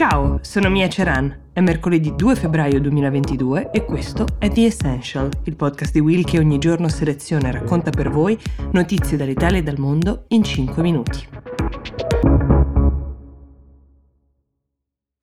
Ciao, sono Mia Ceran. È mercoledì 2 febbraio 2022 e questo è The Essential, il podcast di Will che ogni giorno seleziona e racconta per voi notizie dall'Italia e dal mondo in 5 minuti.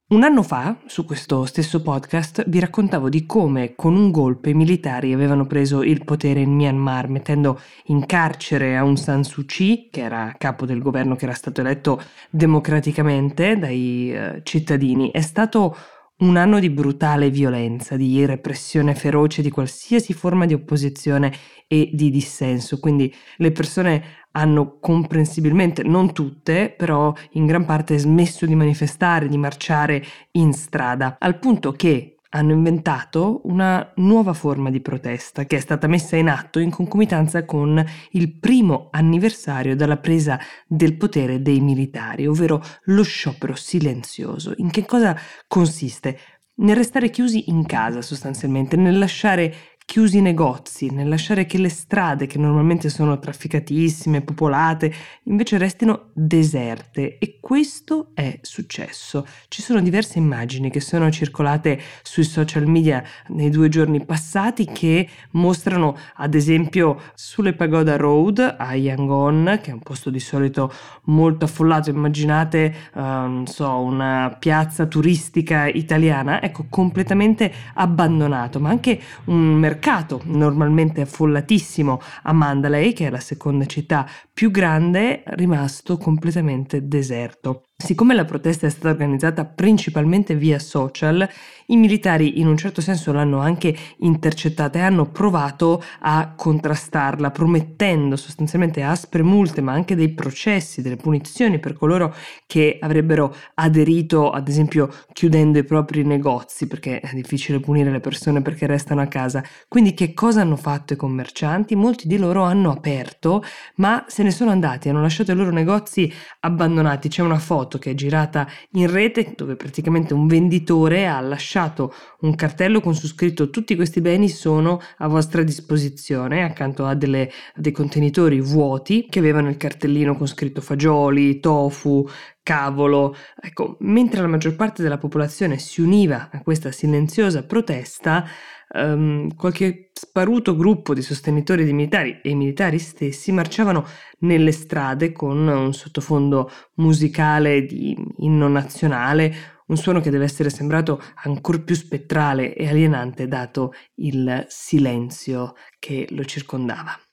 Un anno fa, su questo stesso podcast, vi raccontavo di come con un golpe i militari avevano preso il potere in Myanmar, mettendo in carcere Aung San Suu Kyi, che era capo del governo che era stato eletto democraticamente dai eh, cittadini. È stato un anno di brutale violenza, di repressione feroce di qualsiasi forma di opposizione e di dissenso. Quindi le persone hanno comprensibilmente, non tutte, però in gran parte smesso di manifestare, di marciare in strada, al punto che hanno inventato una nuova forma di protesta che è stata messa in atto in concomitanza con il primo anniversario dalla presa del potere dei militari, ovvero lo sciopero silenzioso. In che cosa consiste? Nel restare chiusi in casa sostanzialmente, nel lasciare chiusi i negozi, nel lasciare che le strade, che normalmente sono trafficatissime, popolate, invece restino deserte. E questo è successo. Ci sono diverse immagini che sono circolate sui social media nei due giorni passati che mostrano ad esempio sulle Pagoda Road a Yangon, che è un posto di solito molto affollato, immaginate uh, so, una piazza turistica italiana, ecco completamente abbandonato, ma anche un mercato mercato normalmente affollatissimo a Mandalay, che è la seconda città più grande, rimasto completamente deserto. Siccome la protesta è stata organizzata principalmente via social, i militari in un certo senso l'hanno anche intercettata e hanno provato a contrastarla, promettendo sostanzialmente aspre multe, ma anche dei processi, delle punizioni per coloro che avrebbero aderito, ad esempio chiudendo i propri negozi, perché è difficile punire le persone perché restano a casa. Quindi che cosa hanno fatto i commercianti? Molti di loro hanno aperto, ma se ne sono andati, hanno lasciato i loro negozi abbandonati. C'è una foto foto che è girata in rete dove praticamente un venditore ha lasciato un cartello con su scritto tutti questi beni sono a vostra disposizione accanto a delle, dei contenitori vuoti che avevano il cartellino con scritto fagioli, tofu, cavolo. Ecco, mentre la maggior parte della popolazione si univa a questa silenziosa protesta, um, qualche sparuto gruppo di sostenitori di militari e i militari stessi marciavano nelle strade con un sottofondo musicale di inno nazionale, un suono che deve essere sembrato ancora più spettrale e alienante dato il silenzio che lo circondava.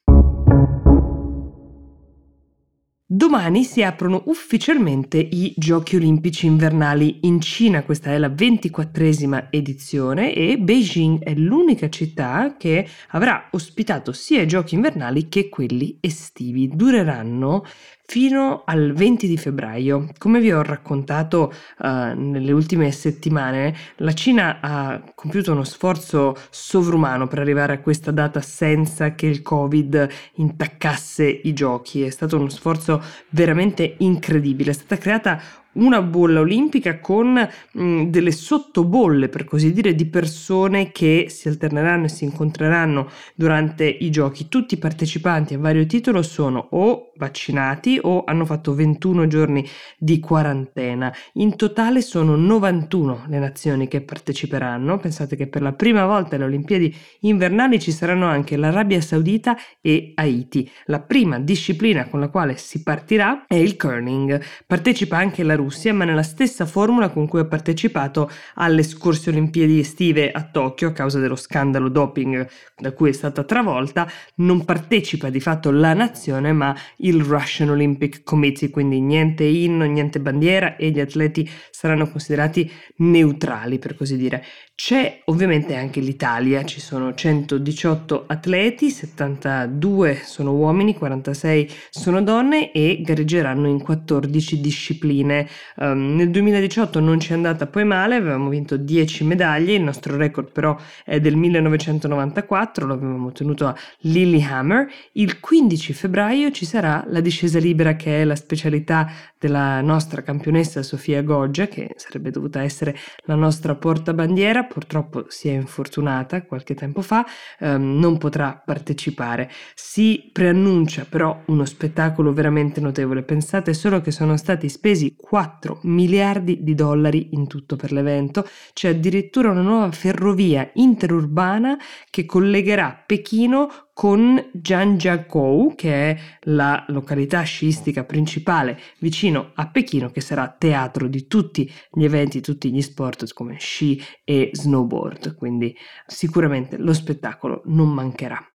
Domani si aprono ufficialmente i Giochi olimpici invernali in Cina, questa è la ventiquattresima edizione e Beijing è l'unica città che avrà ospitato sia i Giochi invernali che quelli estivi. Dureranno fino al 20 di febbraio. Come vi ho raccontato uh, nelle ultime settimane, la Cina ha compiuto uno sforzo sovrumano per arrivare a questa data senza che il Covid intaccasse i giochi. È stato uno sforzo veramente incredibile. È stata creata una bolla olimpica con mh, mm, delle sottobolle, per così dire, di persone che si alterneranno e si incontreranno durante i giochi. Tutti i partecipanti a vario titolo sono o vaccinati o hanno fatto 21 giorni di quarantena. In totale sono 91 le nazioni che parteciperanno. Pensate che per la prima volta alle Olimpiadi invernali ci saranno anche l'Arabia Saudita e Haiti. La prima disciplina con la quale si partirà è il curling. Partecipa anche la Russia, ma nella stessa formula con cui ha partecipato alle scorse Olimpiadi estive a Tokyo a causa dello scandalo doping da cui è stata travolta, non partecipa di fatto la nazione, ma il Russian Olympic Committee, quindi niente inno, niente bandiera e gli atleti saranno considerati neutrali, per così dire. C'è ovviamente anche l'Italia, ci sono 118 atleti, 72 sono uomini, 46 sono donne e gareggeranno in 14 discipline. Um, nel 2018 non ci è andata poi male, avevamo vinto 10 medaglie, il nostro record però è del 1994, lo avevamo ottenuto a Lillehammer. Il 15 febbraio ci sarà la discesa libera che è la specialità della nostra campionessa Sofia Goggia, che sarebbe dovuta essere la nostra portabandiera purtroppo si è infortunata qualche tempo fa, ehm, non potrà partecipare. Si preannuncia però uno spettacolo veramente notevole. Pensate solo che sono stati spesi 4 4 miliardi di dollari in tutto per l'evento. C'è addirittura una nuova ferrovia interurbana che collegherà Pechino con Zhangjiakou, che è la località sciistica principale vicino a Pechino, che sarà teatro di tutti gli eventi, tutti gli sport come sci e snowboard. Quindi sicuramente lo spettacolo non mancherà.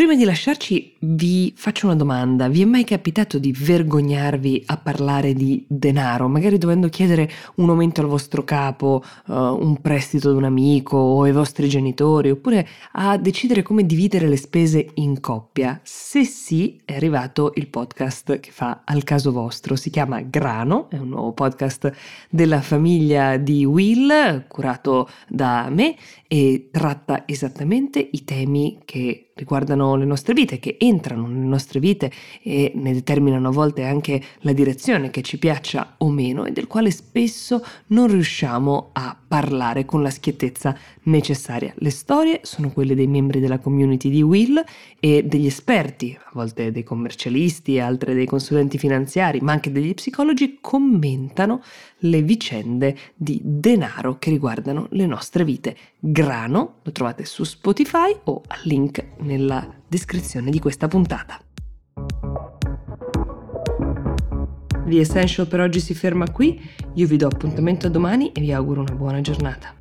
Prima di lasciarci vi faccio una domanda. Vi è mai capitato di vergognarvi a parlare di denaro, magari dovendo chiedere un aumento al vostro capo, uh, un prestito ad un amico o ai vostri genitori, oppure a decidere come dividere le spese in coppia? Se sì, è arrivato il podcast che fa al caso vostro. Si chiama Grano, è un nuovo podcast della famiglia di Will, curato da me e tratta esattamente i temi che riguardano le nostre vite, che entrano nelle nostre vite e ne determinano a volte anche la direzione che ci piaccia o meno e del quale spesso non riusciamo a parlare con la schiettezza necessaria. Le storie sono quelle dei membri della community di Will e degli esperti, a volte dei commercialisti, altre dei consulenti finanziari, ma anche degli psicologi, commentano le vicende di denaro che riguardano le nostre vite. Grano lo trovate su Spotify o al link nella descrizione di questa puntata. The Essential per oggi si ferma qui, io vi do appuntamento a domani e vi auguro una buona giornata.